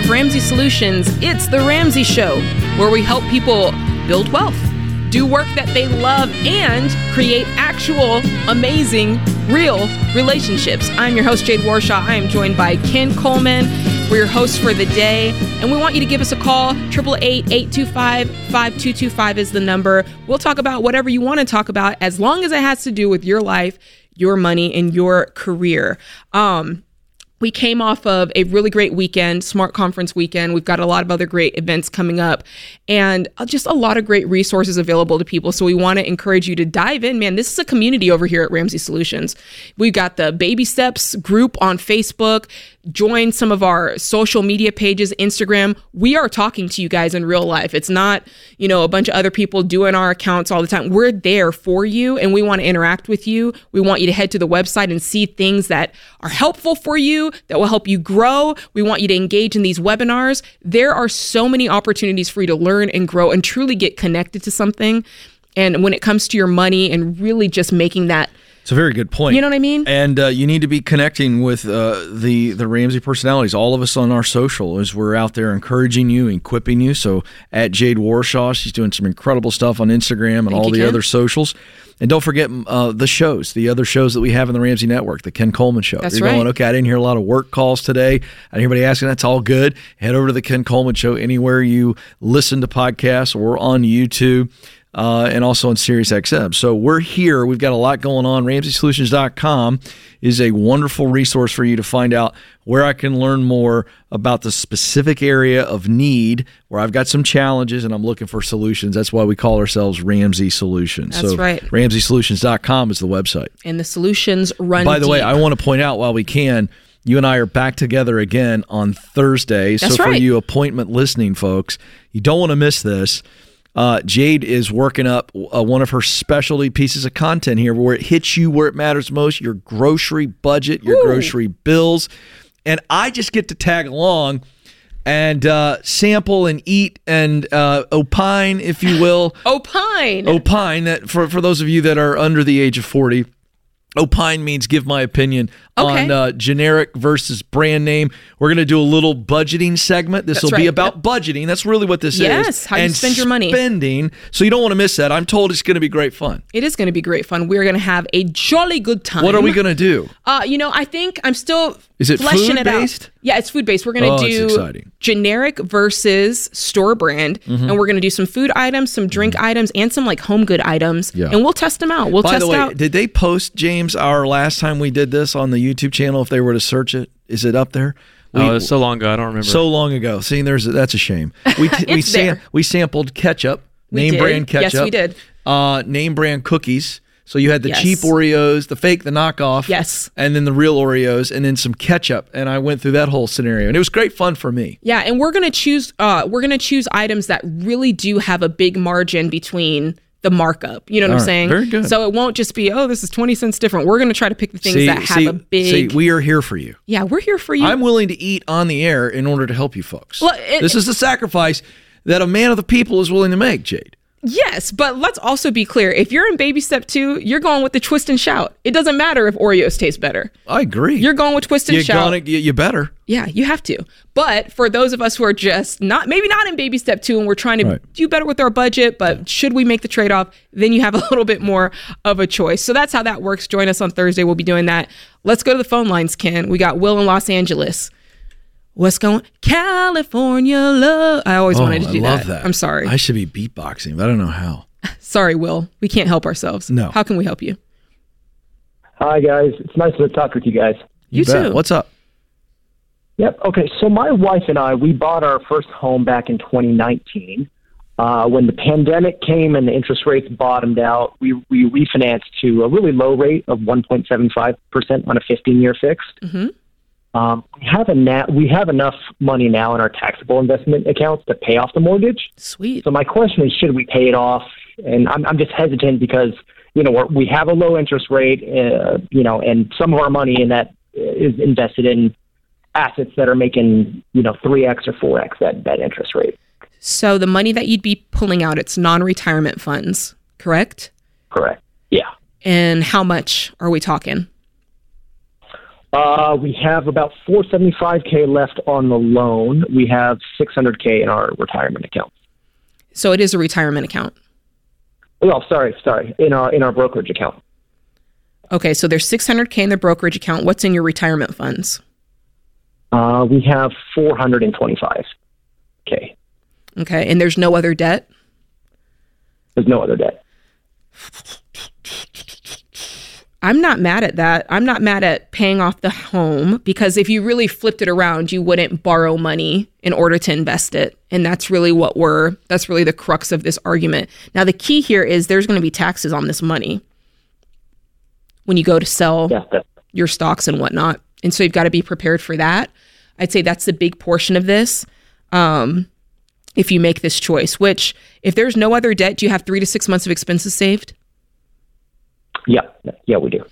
of Ramsey Solutions, it's The Ramsey Show, where we help people build wealth, do work that they love, and create actual, amazing, real relationships. I'm your host, Jade Warshaw. I am joined by Ken Coleman. We're your hosts for the day, and we want you to give us a call. 888-825-5225 is the number. We'll talk about whatever you want to talk about as long as it has to do with your life, your money, and your career. Um, we came off of a really great weekend, Smart Conference weekend. We've got a lot of other great events coming up and uh, just a lot of great resources available to people. So we want to encourage you to dive in, man. This is a community over here at Ramsey Solutions. We've got the Baby Steps group on Facebook join some of our social media pages, Instagram. We are talking to you guys in real life. It's not, you know, a bunch of other people doing our accounts all the time. We're there for you and we want to interact with you. We want you to head to the website and see things that are helpful for you, that will help you grow. We want you to engage in these webinars. There are so many opportunities for you to learn and grow and truly get connected to something. And when it comes to your money and really just making that it's a very good point. You know what I mean? And uh, you need to be connecting with uh, the the Ramsey personalities. All of us on our social as we're out there encouraging you, equipping you. So at Jade Warshaw, she's doing some incredible stuff on Instagram and Thank all you, the Ken. other socials. And don't forget uh, the shows, the other shows that we have in the Ramsey Network, the Ken Coleman Show. That's You're right. going, okay, I didn't hear a lot of work calls today. I didn't hear anybody asking. That's all good. Head over to the Ken Coleman Show anywhere you listen to podcasts or on YouTube uh, and also on Sirius XM. So we're here. We've got a lot going on. RamseySolutions.com is a wonderful resource for you to find out where I can learn more about the specific area of need where I've got some challenges and I'm looking for solutions. That's why we call ourselves Ramsey Solutions. That's so right. RamseySolutions.com is the website. and the solutions run By the way. I want to point out while we can, you and I are back together again on Thursday. That's so for right. you appointment listening folks, you don't want to miss this. Uh, Jade is working up uh, one of her specialty pieces of content here where it hits you where it matters most your grocery budget, your Woo. grocery bills. And I just get to tag along and uh, sample and eat and uh, opine, if you will. opine. opine that for, for those of you that are under the age of 40 opine means give my opinion Okay. on uh, generic versus brand name we're going to do a little budgeting segment this will That's be right. about budgeting that's really what this is Yes, how you and spend your money. spending so you don't want to miss that i'm told it's going to be great fun It is going to be great fun. We're going to have a jolly good time. what are we going to do Uh, you know, I think I'm still Is it fleshing it food-based? out. Yeah, it's food based. We're going to Oh, do generic versus store brand, Mm-hmm. and we're going to do some food items, some drink items, and some like home good items, Yeah. and we'll test them out. We'll test them. by test the way out. did they post james our last time we did this on the youtube channel if they were to search it is it up there We- oh, it's so long ago. I don't remember. So long ago. See, there's a, that's a shame. We we It's sam- there. we sampled ketchup, We name did. brand ketchup. Yes, we did. Uh, name brand cookies. So you had the Yes. cheap Oreos, the fake, the knockoff. Yes. And then the real Oreos, and then some ketchup. And I went through that whole scenario, and it was great fun for me. Yeah, and we're gonna choose. Uh, we're gonna choose items that really do have a big margin between the markup. You know what All I'm right, saying? very good. So it won't just be oh, this is twenty cents different. We're gonna try to pick the things see, that have see, a big. see, we are here for you. yeah, we're here for you. I'm willing to eat on the air in order to help you folks. Well, it- this is the sacrifice that a man of the people is willing to make, Jade. Yes, but let's also be clear. If you're in baby step two, you're going with the twist and shout. It doesn't matter if Oreos taste better. I agree. You're going with twist and you shout. gonna, you better. Yeah, you have to. But for those of us who are just not, maybe not in baby step two, and we're trying to Right. do better with our budget, but should we make the trade off? Then you have a little bit more of a choice. So that's how that works. Join us on Thursday. We'll be doing that. Let's go to the phone lines, Ken. We got Will in Los Angeles. What's going? California love. I always wanted to Oh, I do love that. I'm sorry. I should be beatboxing, but I don't know how. sorry, Will. We can't help ourselves. No. How can we help you? Hi guys, it's nice to talk with you guys. You bet. too. What's up? Yep. Okay. So my wife and I, we bought our first home back in 2019. Uh, when the pandemic came and the interest rates bottomed out, we we refinanced to a really low rate of 1.75 percent on a 15-year fixed. Mhm. Um, we have a na- we have enough money now in our taxable investment accounts to pay off the mortgage. Sweet. So my question is, should we pay it off? And I'm, I'm just hesitant because you know we're, we have a low interest rate, uh, you know, and some of our money in that is invested in assets that are making you know three x or four x that that interest rate. So the money that you'd be pulling out, it's non-retirement funds, correct? Correct. Yeah. And how much are we talking? Uh, we have about 475k left on the loan. We have 600k in our retirement account. So it is a retirement account. Oh, sorry, sorry. In our in our brokerage account. Okay, so there's 600k in the brokerage account. What's in your retirement funds? Uh, we have 425k. Okay, and there's no other debt. There's no other debt. I'm not mad at that. I'm not mad at paying off the home because if you really flipped it around, you wouldn't borrow money in order to invest it. And that's really what we're, that's really the crux of this argument. Now, the key here is there's going to be taxes on this money when you go to sell Yeah, your stocks and whatnot. And so you've got to be prepared for that. I'd say that's the big portion of this. Um, if you make this choice, which if there's no other debt, do you have three to six months of expenses saved? Yeah, yeah, we do.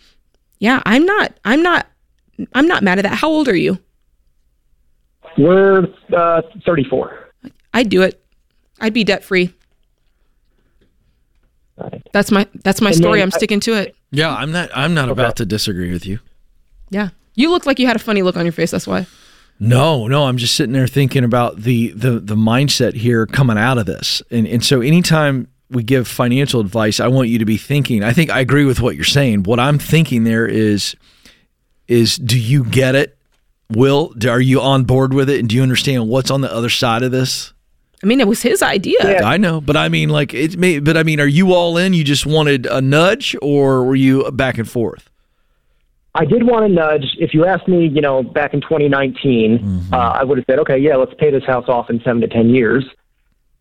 Yeah, I'm not, I'm not, I'm not mad at that. How old are you? We're uh, 34. I'd do it. I'd be debt free. Right. That's my that's my And story. I'm I- sticking to it. Yeah, I'm not. I'm not about to disagree with you. Yeah. You look like you had a funny look on your face. That's why. No, no, I'm just sitting there thinking about the the the mindset here coming out of this. And and so anytime we give financial advice, I want you to be thinking. I think I agree with what you're saying. What I'm thinking there is is do you get it? Will, are you on board with it and do you understand what's on the other side of this? I mean, it was his idea. Yeah. I know, but I mean like it may but I mean are you all in? You just wanted a nudge or were you back and forth? I did want to nudge. If you asked me, you know, back in 2019, uh, I would have said, okay, yeah, let's pay this house off in seven to 10 years.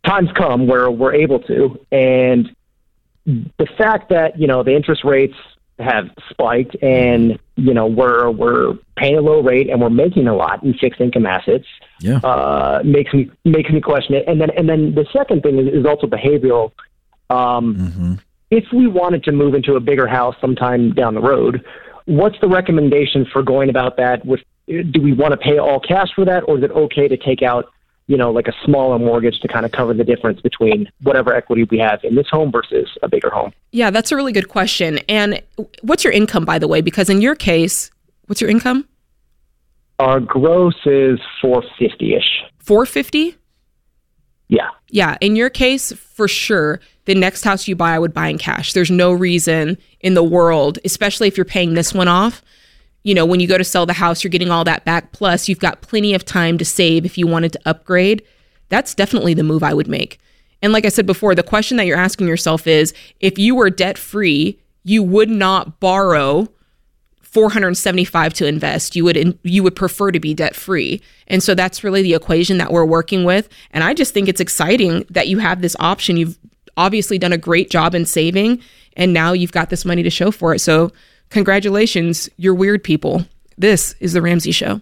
Times come where we're able to. And the fact that, you know, the interest rates have spiked and, you know, we're, we're paying a low rate and we're making a lot in fixed income assets Yeah. uh, makes me makes me question it. And then and then the second thing is, is also behavioral. Um, If we wanted to move into a bigger house sometime down the road, what's the recommendation for going about that? With do we want to pay all cash for that, or is it okay to take out, you know, like a smaller mortgage to kind of cover the difference between whatever equity we have in this home versus a bigger home? Yeah, that's a really good question. And what's your income, by the way? Because in your case, what's your income? Our gross is four fifty ish. 450? Yeah. Yeah, in your case, for sure, the next house you buy, I would buy in cash. There's no reason in the world, especially if you're paying this one off. You know, when you go to sell the house, you're getting all that back. Plus, you've got plenty of time to save if you wanted to upgrade. That's definitely the move I would make. And like I said before, the question that you're asking yourself is if you were debt free, you would not borrow 475 to invest you would in, you would prefer to be debt free and so that's really the equation that we're working with and i just think it's exciting that you have this option you've obviously done a great job in saving and now you've got this money to show for it so congratulations you're weird people this is the ramsey show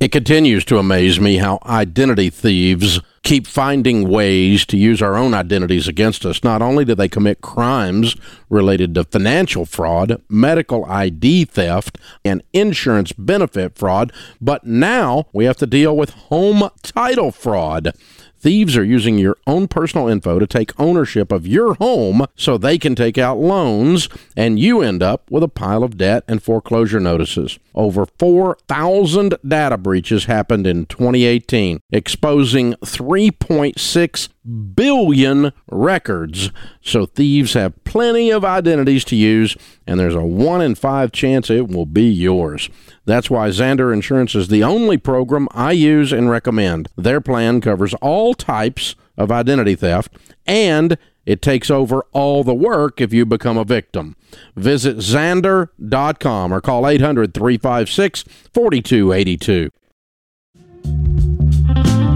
It continues to amaze me how identity thieves keep finding ways to use our own identities against us. Not only do they commit crimes related to financial fraud, medical ID theft, and insurance benefit fraud, but now we have to deal with home title fraud. Thieves are using your own personal info to take ownership of your home so they can take out loans, and you end up with a pile of debt and foreclosure notices. Over 4,000 data breaches happened in 2018, exposing 3.6 billion records. So thieves have plenty of identities to use, and there's a 1 in 5 chance it will be yours. That's why Zander Insurance is the only program I use and recommend. Their plan covers all types of identity theft and it takes over all the work if you become a victim. Visit Zander.com or call 800 356 4282.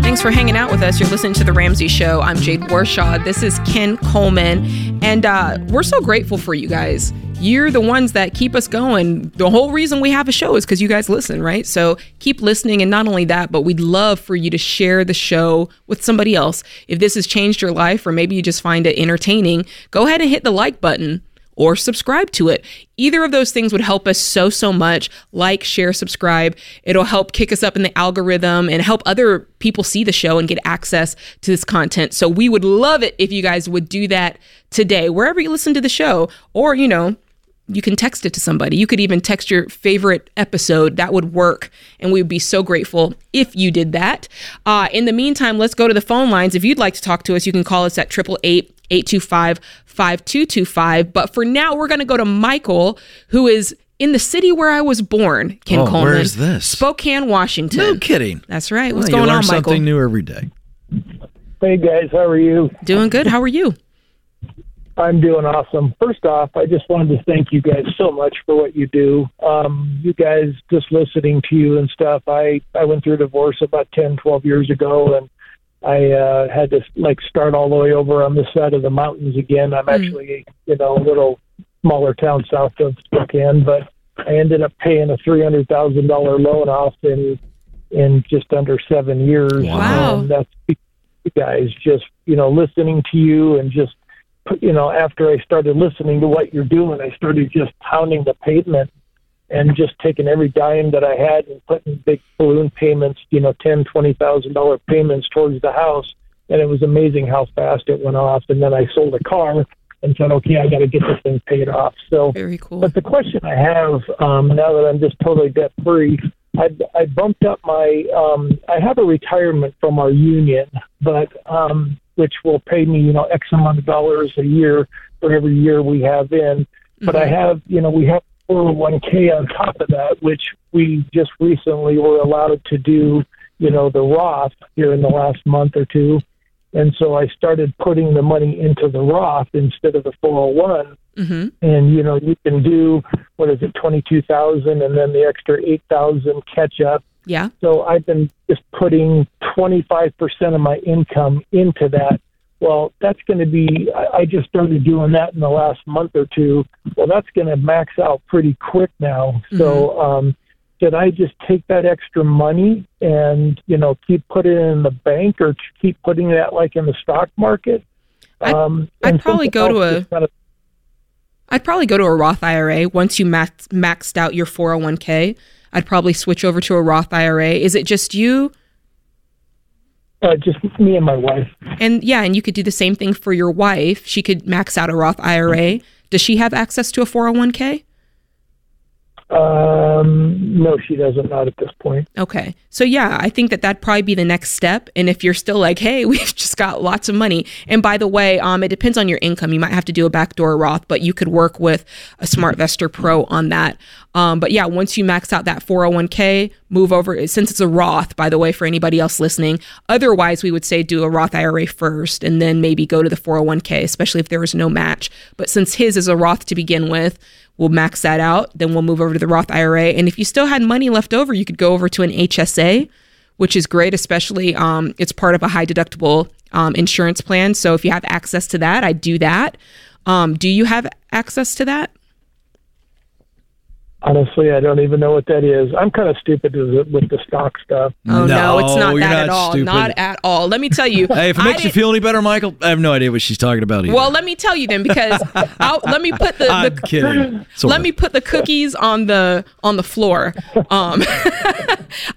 Thanks for hanging out with us. You're listening to The Ramsey Show. I'm Jade Warshaw. This is Ken Coleman. And uh, we're so grateful for you guys. You're the ones that keep us going. The whole reason we have a show is because you guys listen, right? So keep listening. And not only that, but we'd love for you to share the show with somebody else. If this has changed your life, or maybe you just find it entertaining, go ahead and hit the like button or subscribe to it. Either of those things would help us so, so much. Like, share, subscribe. It'll help kick us up in the algorithm and help other people see the show and get access to this content. So we would love it if you guys would do that today, wherever you listen to the show, or, you know, you can text it to somebody. You could even text your favorite episode. That would work. And we would be so grateful if you did that. Uh, in the meantime, let's go to the phone lines. If you'd like to talk to us, you can call us at 888 825 5225. But for now, we're going to go to Michael, who is in the city where I was born, Ken Oh, Coleman. where is this? Spokane, Washington. No kidding. That's right. What's Well, you going learn on, Michael? Something new every day. Hey guys, how are you? Doing good. How are you? I'm doing awesome. First off, I just wanted to thank you guys so much for what you do. Um, you guys, just listening to you and stuff, I, I went through a divorce about 10, 12 years ago, and I uh, had to like start all the way over on this side of the mountains again. I'm actually, you know, a little smaller town south of Spokane, but I ended up paying a three hundred thousand dollar loan off in in just under seven years. Wow. And that's you guys just you know listening to you and just you know after I started listening to what you're doing, I started just pounding the pavement and just taking every dime that I had and putting big balloon payments, you know, ten, twenty thousand dollar payments towards the house. And it was amazing how fast it went off. And then I sold a car and said, okay, I got to get this thing paid off. So Very cool. but the question I have um, now that I'm just totally debt free, I, I bumped up my. Um, I have a retirement from our union, but um, which will pay me, you know, X amount of dollars a year for every year we have in. But I have, you know, we have 401k on top of that, which we just recently were allowed to do, you know, the Roth here in the last month or two. And so I started putting the money into the Roth instead of the 401 hmm and you know you can do what is it twenty two thousand and then the extra eight thousand catch up Yeah. so i've been just putting twenty five percent of my income into that well that's going to be I, I just started doing that in the last month or two well that's going to max out pretty quick now so um should i just take that extra money and you know keep putting it in the bank or keep putting that like in the stock market I'd- um I'd probably go to a- just kinda I'd probably go to a Roth IRA once you max, maxed out your 401k. I'd probably switch over to a Roth IRA. Is it just you? Uh, just me and my wife. And yeah, and you could do the same thing for your wife. She could max out a Roth IRA. Does she have access to a 401k? Um, no, she doesn't. Not at this point. Okay. So yeah, I think that that'd probably be the next step. And if you're still like, hey, we've just got lots of money. And by the way, um, it depends on your income. You might have to do a backdoor Roth, but you could work with a SmartVestor Pro on that. Um, but yeah, once you max out that 401k, move over. Since it's a Roth, by the way, for anybody else listening. Otherwise, we would say do a Roth IRA first, and then maybe go to the 401k, especially if there was no match. But since his is a Roth to begin with, we'll max that out. Then we'll move over to the Roth IRA. And if you still had money left over, you could go over to an HSA, which is great, especially um, it's part of a high deductible um, insurance plan. So if you have access to that, I do that. Um, do you have access to that? Honestly, I don't even know what that is. I'm kind of stupid with with the stock stuff. Oh no, it's not that not at all. stupid. Not at all. Let me tell you. Hey, if it I makes you feel any better, Michael, I have no idea what she's talking about either. Well, let me tell you then, because I'll, let me put the, I'm the kidding. Sort let of. me put the cookies on the on the floor. Um,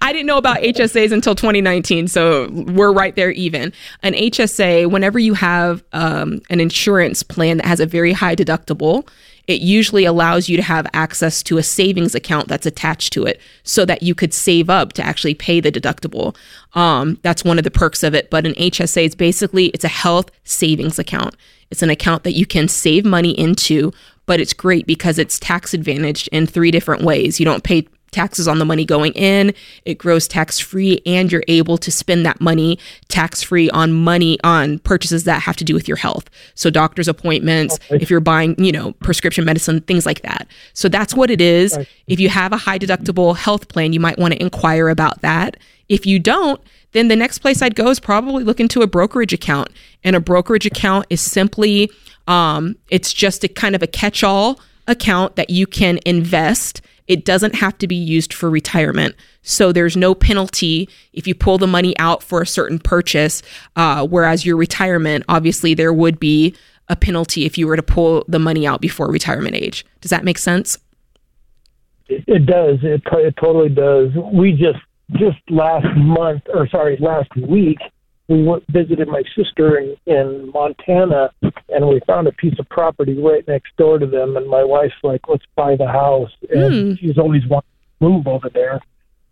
I didn't know about HSAs until 2019, so we're right there even. An HSA, whenever you have um, an insurance plan that has a very high deductible, it usually allows you to have access to a savings account that's attached to it so that you could save up to actually pay the deductible. Um, that's one of the perks of it. But an HSA is basically it's a health savings account. It's an account that you can save money into, but it's great because it's tax advantaged in three different ways. You don't pay taxes on the money going in, it grows tax free, and you're able to spend that money tax free on money on purchases that have to do with your health. So, doctor's appointments, if you're buying, you know, prescription medicine, things like that. So, that's what it is. If you have a high deductible health plan, you might want to inquire about that. If you don't, then the next place I'd go is probably look into a brokerage account. And a brokerage account is simply, um, it's just a kind of a catch all account that you can invest. It doesn't have to be used for retirement. So there's no penalty if you pull the money out for a certain purchase. Uh, whereas your retirement, obviously, there would be a penalty if you were to pull the money out before retirement age. Does that make sense? It, does. It, it totally does. We just just last month, or sorry, last week, we went, visited my sister in, in Montana, and we found a piece of property right next door to them. And my wife's like, "Let's buy the house," and she's always wanted to move over there.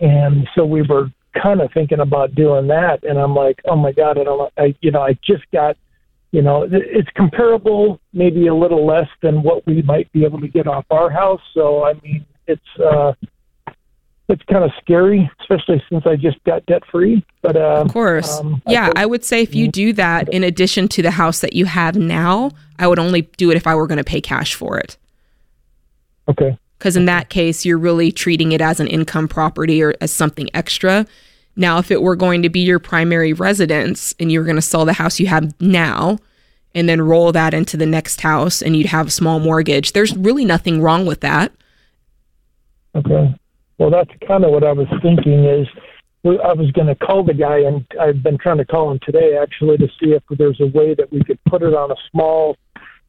And so we were kind of thinking about doing that. And I'm like, "Oh my god, I don't, I you know, I just got." You know, it's comparable, maybe a little less than what we might be able to get off our house. So, I mean, it's uh, it's kind of scary, especially since I just got debt free. But uh, Of course. um, I yeah, think- I would say if you do that in addition to the house that you have now, I would only do it if I were going to pay cash for it. okay, Because in that case, you're really treating it as an income property or as something extra. Now, if it were going to be your primary residence and you were going to sell the house you have now and then roll that into the next house and you'd have a small mortgage, there's really nothing wrong with that. okay. Well, that's kind of what I was thinking. Is I was going to call the guy, and I've been trying to call him today actually to see if there's a way that we could put it on a small,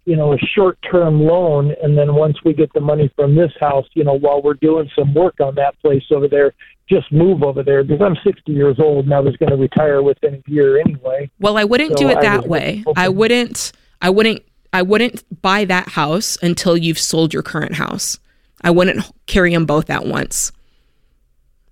you know, a short-term loan, and then once we get the money from this house, you know, while we're doing some work on that place over there, just move over there because I'm 60 years old and I was going to retire within a year anyway. Well, I wouldn't So do it that was way. hoping- I wouldn't I wouldn't I wouldn't buy that house until you've sold your current house. I wouldn't carry them both at once.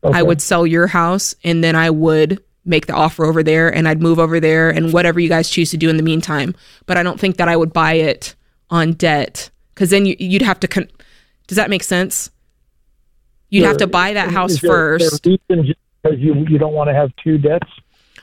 I would sell your house and then I would make the offer over there and I'd move over there and whatever you guys choose to do in the meantime. But I don't think that I would buy it on debt cuz then you, you'd have to con- Does that make sense? You'd have to buy that house there- first. because you you don't want to have two debts.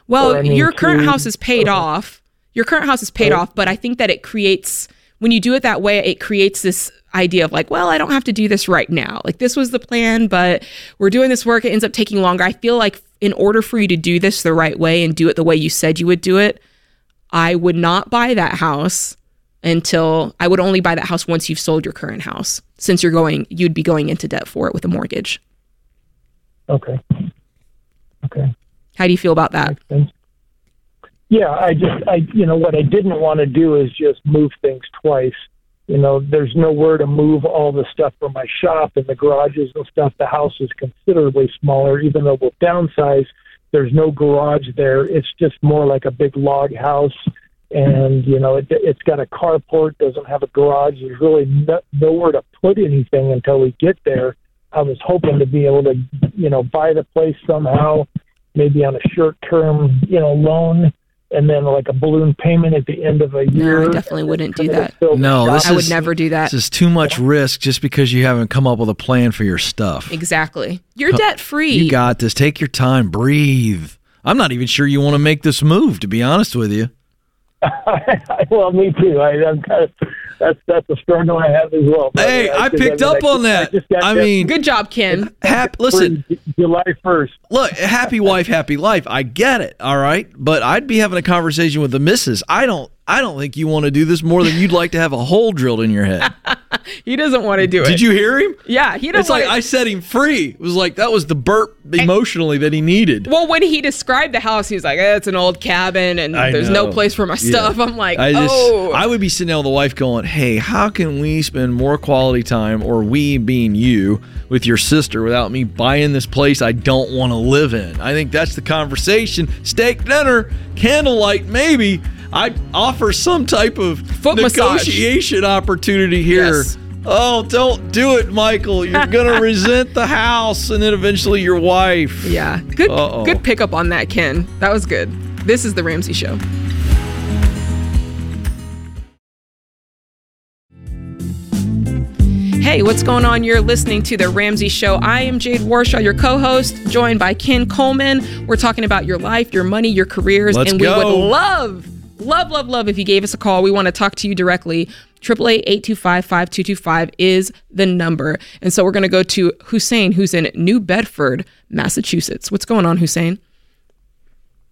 Well, I mean, your current to- house is paid off. Your current house is paid Right. off, but I think that it creates when you do it that way, it creates this idea of like, well, I don't have to do this right now. Like this was the plan, but we're doing this work. It ends up taking longer. I feel like in order for you to do this the right way and do it the way you said you would do it, I would not buy that house until I would only buy that house once you've sold your current house. Since you're going, you'd be going into debt for it with a mortgage. Okay. Okay. How do you feel about that? Yeah, I just, I, you know, what I didn't want to do is just move things twice. You know, there's nowhere to move all the stuff from my shop and the garages and stuff. The house is considerably smaller, even though we'll downsize. There's no garage there. It's just more like a big log house. And, you know, it, it's got a carport, doesn't have a garage. There's really no, nowhere to put anything until we get there. I was hoping to be able to, you know, buy the place somehow, maybe on a short term, you know, loan, and then like a balloon payment at the end of a year. No, I definitely wouldn't do that. No, this I would never do that. This is too much risk just because you haven't come up with a plan for your stuff. Exactly. You're debt free. You got this. Take your time. Breathe. I'm not even sure you want to make this move, to be honest with you. well, me too. I, I'm kind of that's that's a struggle I have as well. But Hey, I just- picked mean, up I on just- that. just got I mean, Good job, Ken. hap- listen, July first. look, happy wife, happy life. I get it. All right, but I'd be having a conversation with the missus. I don't. I don't think you want to do this more than you'd like to have a hole drilled in your head. He doesn't want to do it. Did you hear him? Yeah, he doesn't. It's like wanna- I set him free. It was like that was the burp emotionally that he needed. well, when he described the house, he was like, eh, "It's an old cabin, and I there's know. no place for my Yeah. stuff." I'm like, I just, "Oh, I would be sitting there with the wife going, "Hey, how can we spend more quality time, or we being you, with your sister without me buying this place I don't want to live in?" I think that's the conversation. Steak dinner, candlelight, maybe. I'd offer some type of Foot massage. negotiation opportunity here. Yes. Oh, don't do it, Michael. You're gonna resent the house, and then eventually your wife. yeah, good, Uh-oh. good pickup on that, Ken. That was good. This is the Ramsey Show." Hey, what's going on? You're listening to The Ramsey Show. I am Jade Warshaw, your co host, joined by Ken Coleman. We're talking about your life, your money, your careers, Let's and we go. would love, love, love, love if you gave us a call. We want to talk to you directly. 888-825-5225 is the number. And so we're going to go to Hussein, who's in New Bedford, Massachusetts. What's going on, Hussein?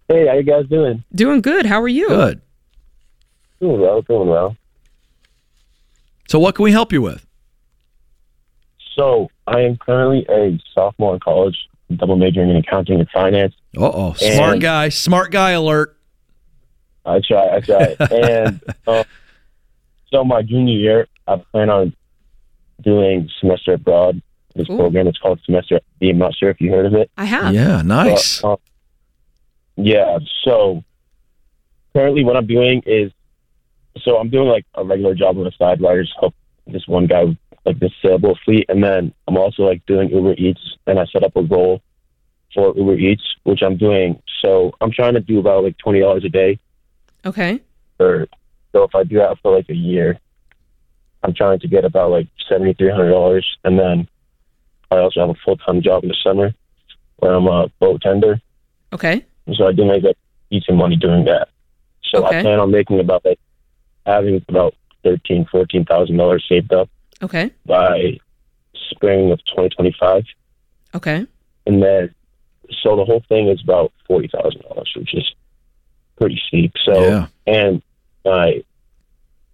Hey, how you guys doing? Doing good. How are you? Good. Doing well, doing well. So, what can we help you with? So, I am currently a sophomore in college, double majoring in accounting and finance. Uh oh, smart guy, smart guy alert. I try, I try. and um, so, my junior year, I plan on doing semester abroad. This Ooh. program it's called Semester at Sea. I'm not sure if you heard of it. I have. Yeah, nice. Uh, uh, yeah, so currently what I'm doing is, so I'm doing like a regular job on the side where I just help this one guy with like this sailboat fleet, and then I'm also like doing Uber Eats, and I set up a goal for Uber Eats, which I'm doing. So I'm trying to do about like twenty dollars a day, Okay. or so if I do that for like a year, I'm trying to get about like seventy three hundred dollars, and then I also have a full time job in the summer where I'm a boat tender. Okay. So I do make like decent money doing that. So Okay. I plan on making about like having about thirteen, fourteen thousand dollars saved up Okay. by spring of twenty twenty five. Okay. And then so the whole thing is about forty thousand dollars, which is pretty steep. So Yeah. and my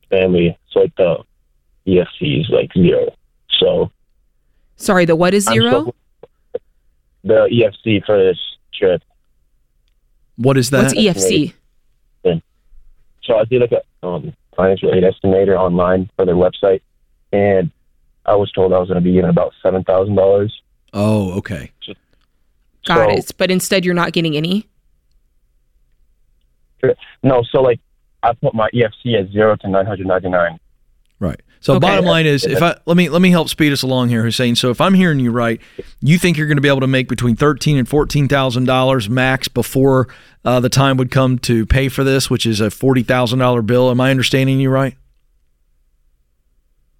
family so like the EFC is like zero. So Sorry, the what is zero? struggling- the EFC for this trip What is that? What's EFC? So I did like a um, financial aid estimator online for their website, and I was told I was going to be getting about seven thousand dollars. oh, okay. Got it. But instead, you're not getting any. No, so like I put my EFC at zero to nine hundred ninety nine. Right. So Okay. bottom line is, if I let me let me help speed us along here, Hussein. So if I'm hearing you right, you think you're going to be able to make between thirteen and fourteen thousand dollars max before uh, the time would come to pay for this, which is a forty thousand dollar bill. Am I understanding you right?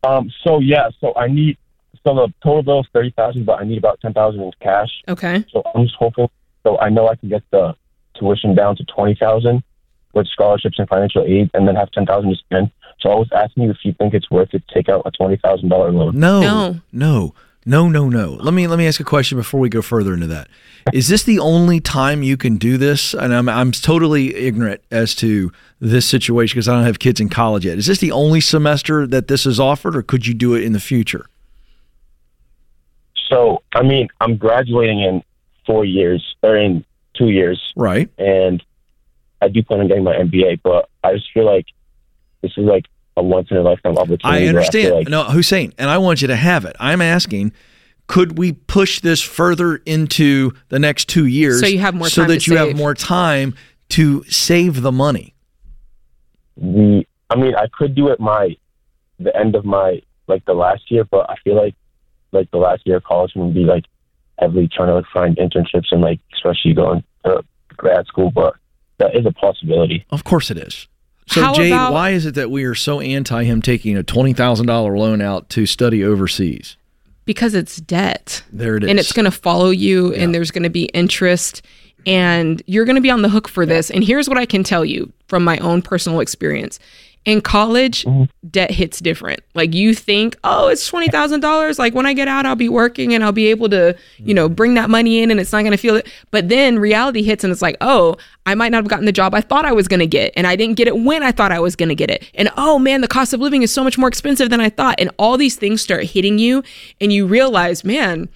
Um. So yeah. So I need. So the total bill is thirty thousand, but I need about ten thousand in cash. Okay. So I'm just hoping. So I know I can get the tuition down to twenty thousand with scholarships and financial aid, and then have ten thousand to spend. So I was asking you if you think it's worth it to take out a twenty thousand dollar loan. No, No. no, no, no, no. Let me let me ask a question before we go further into that. Is this the only time you can do this? And I'm I'm totally ignorant as to this situation because I don't have kids in college yet. Is this the only semester that this is offered, or could you do it in the future? So I mean, I'm graduating in four years or in two years, Right. and I do plan on getting my MBA. But I just feel like this is like a once in a lifetime opportunity. I where feel understand. like- no, Hussein, and I want you to have it. I'm asking, could we push this further into the next two years So you have more so time that to you have save. more time to save the money? the I mean, I could do it my the end of my like the last year, but I feel like like the last year of college would be like heavily trying to like find internships and like especially going to grad school, but that is a possibility. Of course it is. So, How Jade, about- why is it that we are so anti him taking a twenty thousand dollar loan out to study overseas? Because it's debt. There it is. and it's going to follow you and there's going to be interest and you're going to be on the hook for this and here's what i can tell you from my own personal experience in college mm-hmm. debt hits different. Like you think oh it's $20000 like when i get out i'll be working and i'll be able to you know bring that money in and it's not going to feel it. But then reality hits and it's like oh i might not have gotten the job i thought i was going to get and i didn't get it when i thought i was going to get it. And oh man the cost of living is so much more expensive than i thought. And all these things start hitting you and you realize man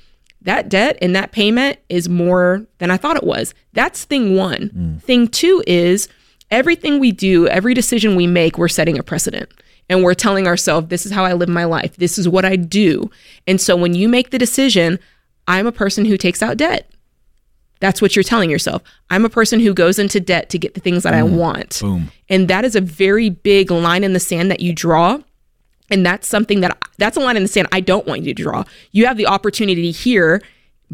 that debt and that payment is more than I thought it was. That's thing one. Mm. Thing two is everything we do, every decision we make, we're setting a precedent. And we're telling ourselves, this is how I live my life. This is what I do. And so when you make the decision, I'm a person who takes out debt. That's what you're telling yourself. I'm a person who goes into debt to get the things that I mm. want. Boom. And that is a very big line in the sand that you draw. And that's something that that's a line in the sand I don't want you to draw. You have the opportunity here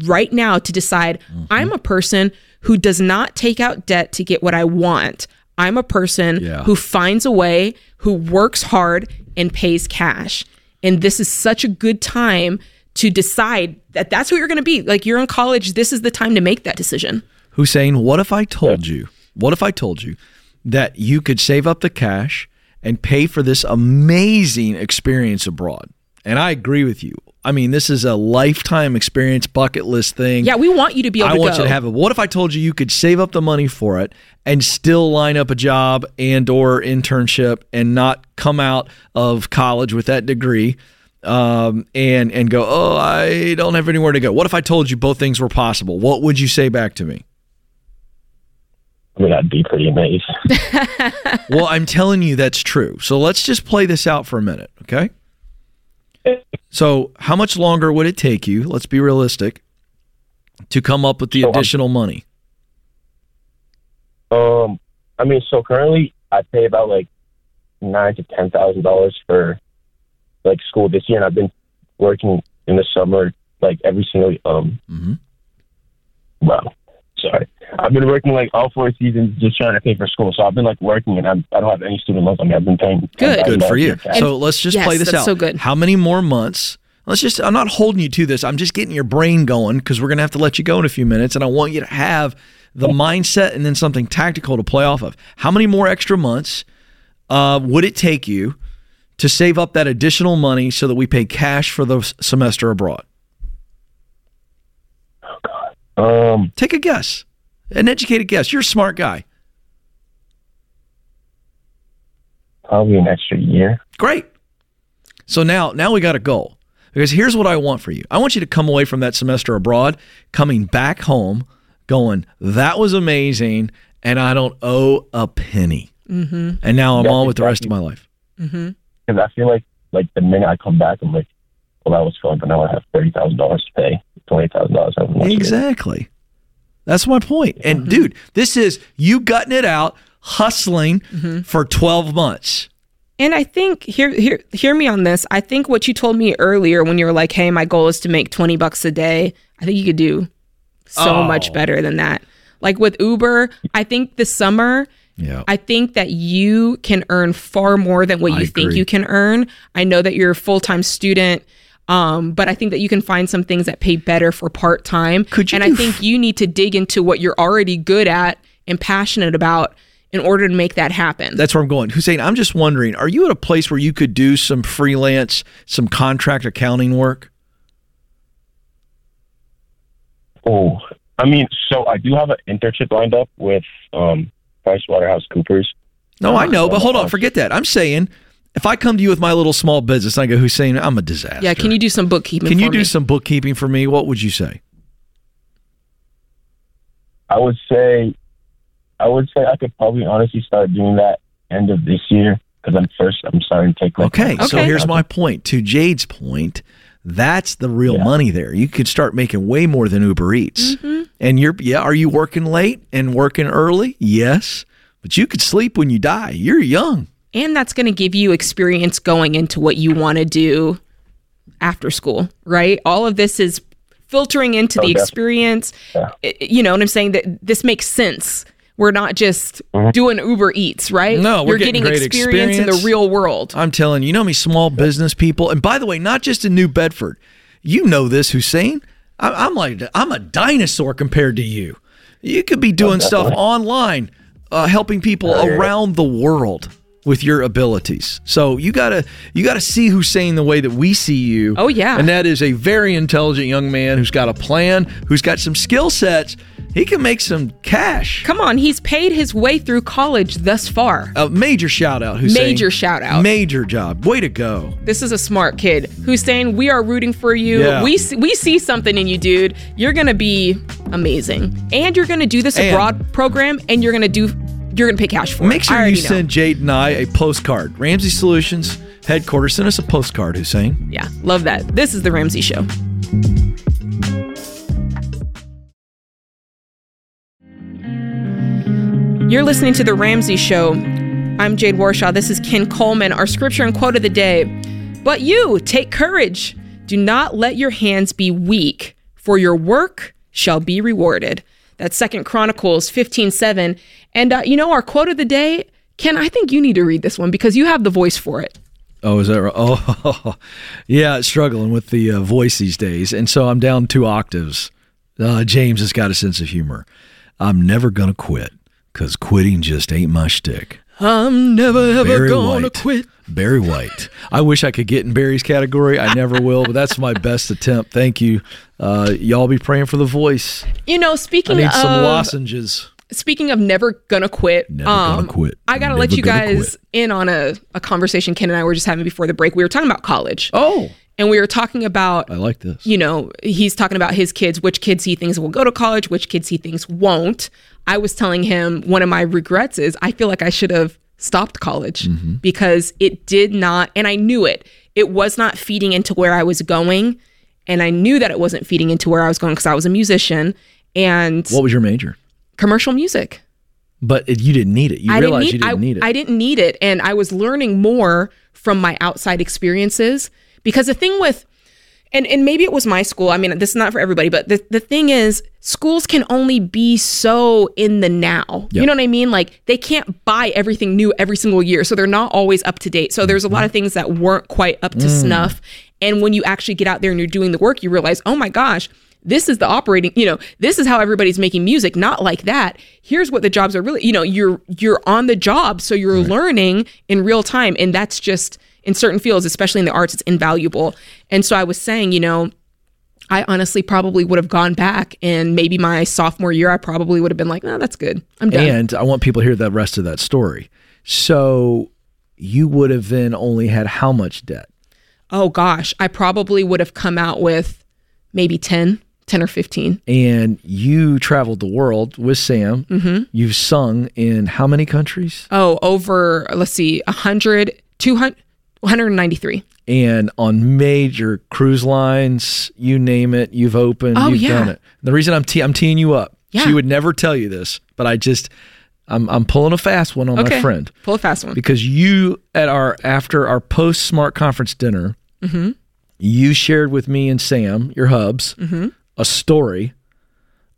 right now to decide mm-hmm. I'm a person who does not take out debt to get what I want. I'm a person Yeah. who finds a way, who works hard and pays cash. And this is such a good time to decide that that's who you're going to be. Like you're in college, this is the time to make that decision. Hussein, what if I told you? What if I told you that you could save up the cash and pay for this amazing experience abroad? And I agree with you. I mean, this is a lifetime experience, bucket list thing. Yeah, we want you to be able I to want go. you to have it. What if I told you you could save up the money for it and still line up a job and or internship and not come out of college with that degree um, and and go, oh, I don't have anywhere to go. What if I told you both things were possible? What would you say back to me? I mean, that'd be pretty amazing. well, I'm telling you that's true. So let's just play this out for a minute, okay? So, how much longer would it take you? Let's be realistic to come up with the So, additional money. um, I mean, so currently I pay about like nine to ten thousand dollars for like school this year, and I've been working in the summer like every single um. Mm-hmm. Wow, sorry. I've been working like all four seasons just trying to pay for school. So I've been like working, and I'm, I don't have any student loans. I mean, I've been paying. Good. Good for you. $10,000 So let's just Yes, play this that's out. so good. How many more months? Let's just, I'm not holding you to this. I'm just getting your brain going because we're going to have to let you go in a few minutes. And I want you to have the mindset and then something tactical to play off of. How many more extra months uh, would it take you to save up that additional money so that we pay cash for the s- semester abroad? Oh God. Um, Take a guess, an educated guess. You're a smart guy. probably an extra year. Great. So now, now we got a goal because here's what I want for you. I want you to come away from that semester abroad, coming back home, going, "That was amazing," and I don't owe a penny. Mm-hmm. And now I'm Yeah, on with the rest of my life. Because I feel like like the minute I come back, I'm like, well, that was fun, but now I have thirty thousand dollars to pay, twenty thousand dollars. Exactly. That's my point. And mm-hmm. dude, this is you gutting it out, hustling mm-hmm. for 12 months. And I think hear hear hear me on this. I think what you told me earlier when you were like, "Hey, my goal is to make 20 bucks a day." I think you could do so Oh. much better than that. Like with Uber, I think this summer Yeah. I think that you can earn far more than what I you think agree. you can earn. I know that you're a full-time student um, but I think that you can find some things that pay better for part time. Could you And I think you need to dig into what you're already good at and passionate about in order to make that happen. That's where I'm going. Hussein, I'm just wondering, are you at a place where you could do some freelance, some contract accounting work? Oh, I mean, so I do have an internship lined up with um, PricewaterhouseCoopers. No, I know, but hold on, Uh, forget that. I'm saying if I come to you with my little small business and I go, Hussein, I'm a disaster. yeah, can you do some bookkeeping? Can you do me? some bookkeeping for me? What would you say? I would say, I would say I could probably honestly start doing that end of this year because I'm first. I'm starting to take like Okay, so here's my point. To Jade's point, that's the real Yeah. money there. You could start making way more than Uber Eats. Mm-hmm. And you're yeah, are you working late and working early? Yes. But you could sleep when you die. You're young. And that's going to give you experience going into what you want to do after school, right? All of this is filtering into Oh, the definitely. experience. Yeah. I- You know what I'm saying? That this makes sense. We're not just doing Uber Eats, right? Mm-hmm. No, we're you're getting getting, great experience, in the real world. I'm telling you, you know me, small business people, and by the way, not just in New Bedford. You know this, Hussein. I, I'm like, I'm a dinosaur compared to you. You could be doing stuff online, uh, helping people Oh, yeah. around the world with your abilities. So you gotta, you gotta see Hussein the way that we see you. Oh, yeah. and that is a very intelligent young man who's got a plan, who's got some skill sets. He can make some cash. Come on, he's paid his way through college thus far. A major shout out, Hussein. Major shout out. Major job. Way to go. This is a smart kid who's saying we are rooting for you. Yeah. We see, we see something in you, dude. You're gonna be amazing, and you're gonna do this And- abroad program, and you're gonna do you're gonna pay cash for Make sure you know. send Jade and I a postcard. Ramsey Solutions headquarters. Send us a postcard, Hussein. Yeah, love that. This is the Ramsey Show. You're listening to the Ramsey Show. I'm Jade Warshaw. This is Ken Coleman. Our scripture and quote of the day. But you take courage. Do not let your hands be weak, for your work shall be rewarded. That's Second Chronicles 15 7. And uh, you know, our quote of the day, Ken, I think you need to read this one because you have the voice for it. Oh, is that right? Oh, yeah, struggling with the uh, voice these days. And so I'm down two octaves. Uh, James has got a sense of humor. I'm never going to quit because quitting just ain't my shtick. I'm never ever Barry gonna White. quit. Barry White. I wish I could get in Barry's category. I never will, but that's my best attempt. Thank you. Uh, y'all be praying for the voice. You know, speaking I need of some lozenges. speaking of never gonna quit, Never um, gonna quit. I gotta Never let you guys quit. in on a, a conversation Ken and I were just having before the break. We were talking about college, Oh, and we were talking about I like this. you know, he's talking about his kids, which kids he thinks will go to college, which kids he thinks won't. I was telling him one of my regrets is I feel like I should have stopped college Mm-hmm. because it did not, and I knew it. It was not feeding into where I was going. And I knew that it wasn't feeding into where I was going because I was a musician and What was your major? commercial music. but it, you didn't need it. You I realized need, you didn't I, need it. I didn't need it. And I was learning more from my outside experiences because the thing with, and, and maybe it was my school. I mean, this is not for everybody, but the, the thing is, schools can only be so in the now. You know what I mean? Like they can't buy everything new every single year. So they're not always up to date. So there's a lot of things that weren't quite up to mm. snuff. And when you actually get out there and you're doing the work, you realize, oh my gosh, this is the operating you know this is how everybody's making music not like that here's what the jobs are really you know you're you're on the job so you're learning in real time and that's just in certain fields especially in the arts it's invaluable and so i was saying you know i honestly probably would have gone back and maybe my sophomore year i probably would have been like no that's good i'm done and I want people to hear the rest of that story. So you would have then only had how much debt? oh gosh i probably would have come out with maybe 10 10 or 15 And you traveled the world with Sam. Mm-hmm. You've sung in how many countries? oh over let's see 100 200 193 and on major cruise lines, you name it, you've opened, Oh, you've yeah. done it. The reason I'm te- I'm teeing you up, Yeah. she would never tell you this, but I just I'm I'm pulling a fast one on my friend pull a fast one because you at our after our post smart conference dinner, Mm-hmm. you shared with me and Sam, your hubs, Mm-hmm. a story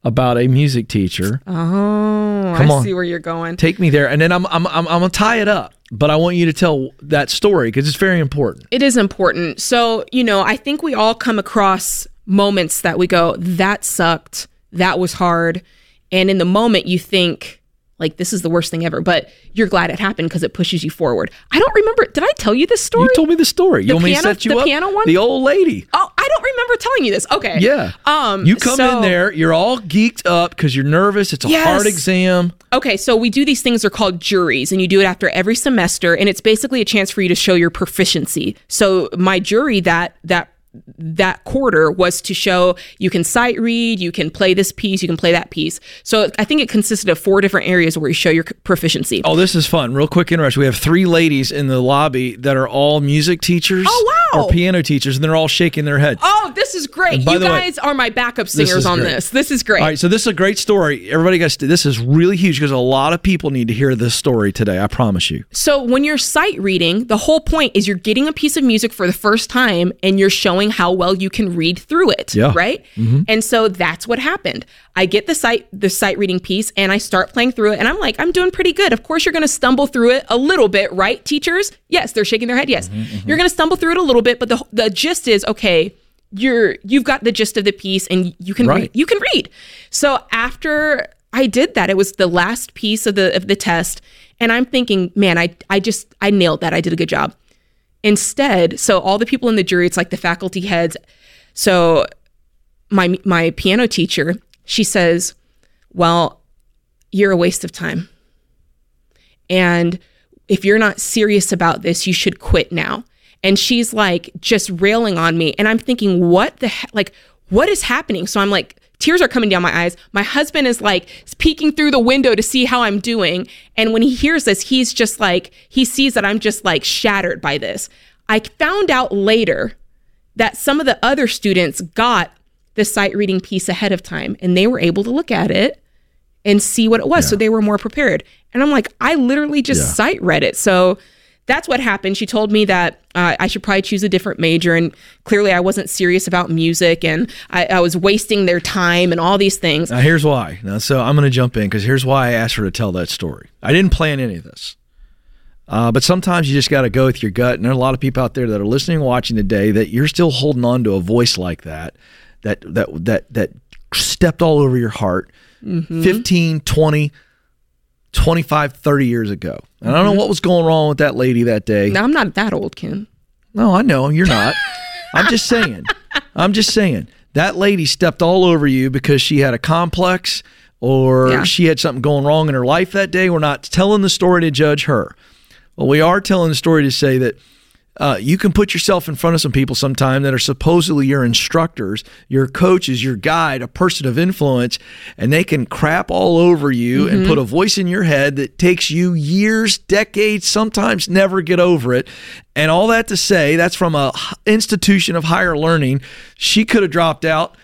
about a music teacher. Oh, Come I on. see where you're going. Take me there, and then I'm I'm I'm, I'm gonna tie it up. But I want you to tell that story because it's very important. It is important. So, you know, I think we all come across moments that we go, that sucked. That was hard. And in the moment, you think, like, this is the worst thing ever. But you're glad it happened because it pushes you forward. I don't remember. Did I tell you this story? You told me the story. You to piano- set you the up? piano one? The old lady. oh, I don't remember telling you this. Okay. Yeah. Um, You come so- in there, you're all geeked up because you're nervous. It's a Yes. hard exam. Okay, so we do these things, they're called juries, and you do it after every semester, and it's basically a chance for you to show your proficiency. So my jury that that that quarter was to show you can sight read, you can play this piece, you can play that piece. So I think it consisted of four different areas where you show your proficiency. Oh, this is fun. Real quick interrupt. We have three ladies in the lobby that are all music teachers Oh, wow. or piano teachers, and they're all shaking their head. Oh, this is great. You the way, guys are my backup singers on great. this. This is great. All right, so this is a great story. Everybody got to, this is really huge because a lot of people need to hear this story today. I promise you. So when you're sight reading, the whole point is you're getting a piece of music for the first time and you're showing how well you can read through it, Yeah. right? Mm-hmm. And so that's what happened. I get the sight the sight reading piece and I start playing through it and I'm like, I'm doing pretty good. Of course you're going to stumble through it a little bit, right? Teachers? Yes, they're shaking their head. Yes. Mm-hmm, mm-hmm. You're going to stumble through it a little bit, but the the gist is okay, you're you've got the gist of the piece and you can Right. read you can read. So after I did that, it was the last piece of the of the test, and I'm thinking, man, I I just I nailed that. I did a good job. Instead, so all the people in the jury, it's like the faculty heads. So my my piano teacher, she says, "Well, you're a waste of time. And if you're not serious about this, you should quit now." And she's like just railing on me, and I'm thinking, "What the he- like what is happening?" So I'm like tears are coming down my eyes. My husband is like peeking through the window to see how I'm doing, and when he hears this, he's just like he sees that I'm just like shattered by this. I found out later that some of the other students got the sight reading piece ahead of time and they were able to look at it and see what it was. So they were more prepared. And I'm like, I literally just sight read it. So that's what happened. She told me that uh, I should probably choose a different major. And clearly I wasn't serious about music and I, I was wasting their time and all these things. Now, here's why. Now, so I'm going to jump in because here's why I asked her to tell that story. I didn't plan any of this. Uh, but sometimes you just got to go with your gut. And there are a lot of people out there that are listening and watching today that you're still holding on to a voice like that, that, that, that, that stepped all over your heart 15, 20, 25, 30 years ago. And I don't know mm-hmm. what was going wrong with that lady that day. Now I'm not that old, Ken. No, I know you're not. I'm just saying. I'm just saying that lady stepped all over you because she had a complex or Yeah. she had something going wrong in her life that day. We're not telling the story to judge her. Well, we are telling the story to say that uh, you can put yourself in front of some people sometime that are supposedly your instructors, your coaches, your guide, a person of influence, and they can crap all over you and put a voice in your head that takes you years, decades, sometimes never get over it. And all that to say, that's from a institution of higher learning. She could have dropped out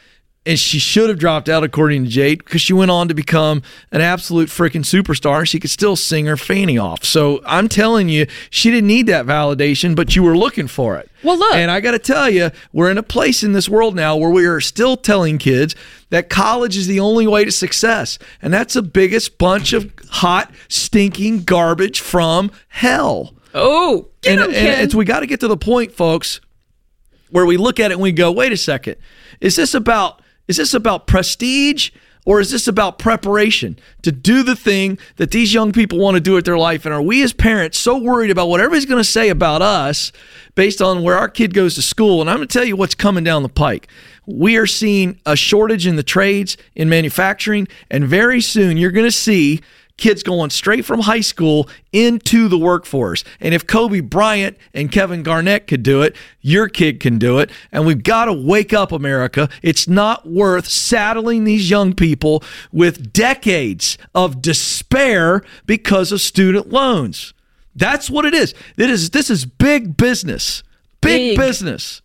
and she should have dropped out according to Jade because she went on to become an absolute freaking superstar. She could still sing her fanny off. So I'm telling you, she didn't need that validation, but you were looking for it. Well, look. And I got to tell you, we're in a place in this world now where we are still telling kids that college is the only way to success. And that's the biggest bunch of hot, stinking garbage from hell. Oh, get and, him, and it's we got to get to the point, folks, where we look at it and we go, wait a second, is this about is this about prestige or is this about preparation to do the thing that these young people want to do with their life? And are we as parents so worried about what everybody's going to say about us based on where our kid goes to school? And I'm going to tell you what's coming down the pike. We are seeing a shortage in the trades, in manufacturing, and very soon you're going to see kids going straight from high school into the workforce. And if Kobe Bryant and Kevin Garnett could do it, your kid can do it. And we've got to wake up, America. It's not worth saddling these young people with decades of despair because of student loans. That's what it is. It is this is big business. Big, Big. business.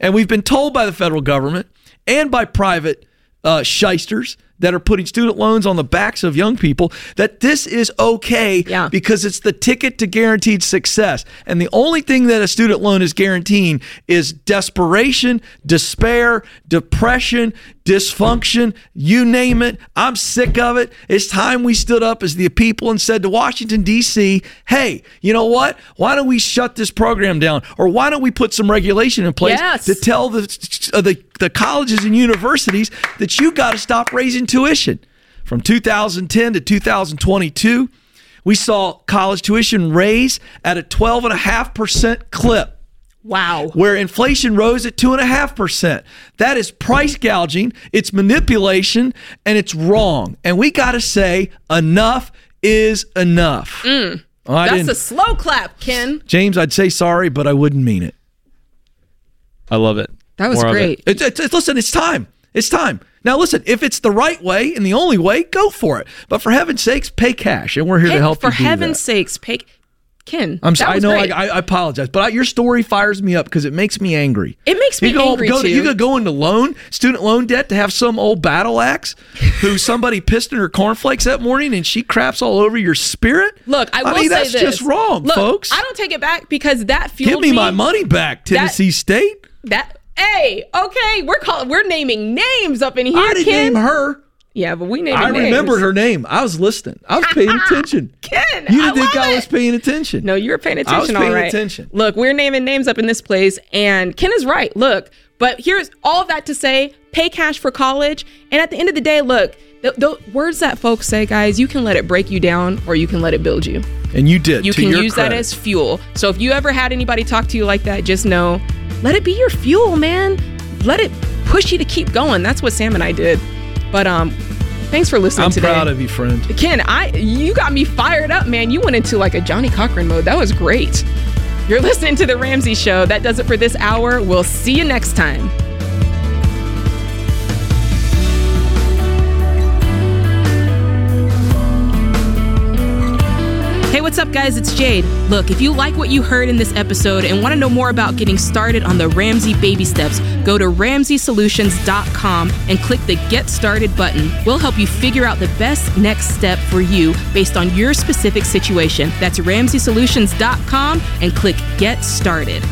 And we've been told by the federal government and by private uh, shysters that are putting student loans on the backs of young people that this is okay Yeah. because it's the ticket to guaranteed success. And the only thing that a student loan is guaranteeing is desperation, despair, depression, dysfunction, you name it. I'm sick of it. It's time we stood up as the people and said to Washington, D.C., hey, you know what? Why don't we shut this program down? Or why don't we put some regulation in place Yes. to tell the, uh, the, the colleges and universities that you got to stop raising tuition? From 2010 to 2022, we saw college tuition raise at a 12.5% clip wow. where inflation rose at 2.5%. That is price gouging, it's manipulation, and it's wrong. And we got to say, enough is enough. Mm. Oh, I That's a slow clap, Ken. James, I'd say sorry, but I wouldn't mean it. I love it. That was More of it. great. It's, it's, it's- listen, it's time. It's time. Now, listen, if it's the right way and the only way, go for it. But for heaven's sakes, pay cash, and we're here Hey, to help for you do heaven's that. sakes, pay Ken. I'm sorry. I know. I, I apologize, but I, your story fires me up because it makes me angry. It makes me you go, angry, go, too. You could go into loan, student loan debt to have some old battle axe who somebody pissed in her cornflakes that morning and she craps all over your spirit. Look, I will mean, say that's this. just wrong, Look, folks. I don't take it back because that fueled Give me my money back, Tennessee State. That hey, okay, we're calling, we're naming names up in here, I didn't Ken. name her. Yeah, but we named. I names. remembered her name. I was listening. I was paying attention. Ken, You didn't think love I was paying attention. No, you were paying attention. I was paying all right. attention. Look, we're naming names up in this place, and Ken is right. Look, but here's all of that to say: pay cash for college, and at the end of the day, look, the, the words that folks say, guys, you can let it break you down, or you can let it build you. And you did. You can use that as fuel. So if you ever had anybody talk to you like that, just know, let it be your fuel, man. Let it push you to keep going. That's what Sam and I did. But um, thanks for listening today. I'm today. proud of you, friend. Ken, I you got me fired up, man. You went into like a Johnnie Cochran mode. That was great. You're listening to the Ramsey Show. That does it for this hour. We'll see you next time. What's up, guys? It's Jade. Look, if you like what you heard in this episode and want to know more about getting started on the Ramsey baby steps, go to ramseysolutions.com and click the Get Started button. We'll help you figure out the best next step for you based on your specific situation. That's ramseysolutions.com and click Get Started.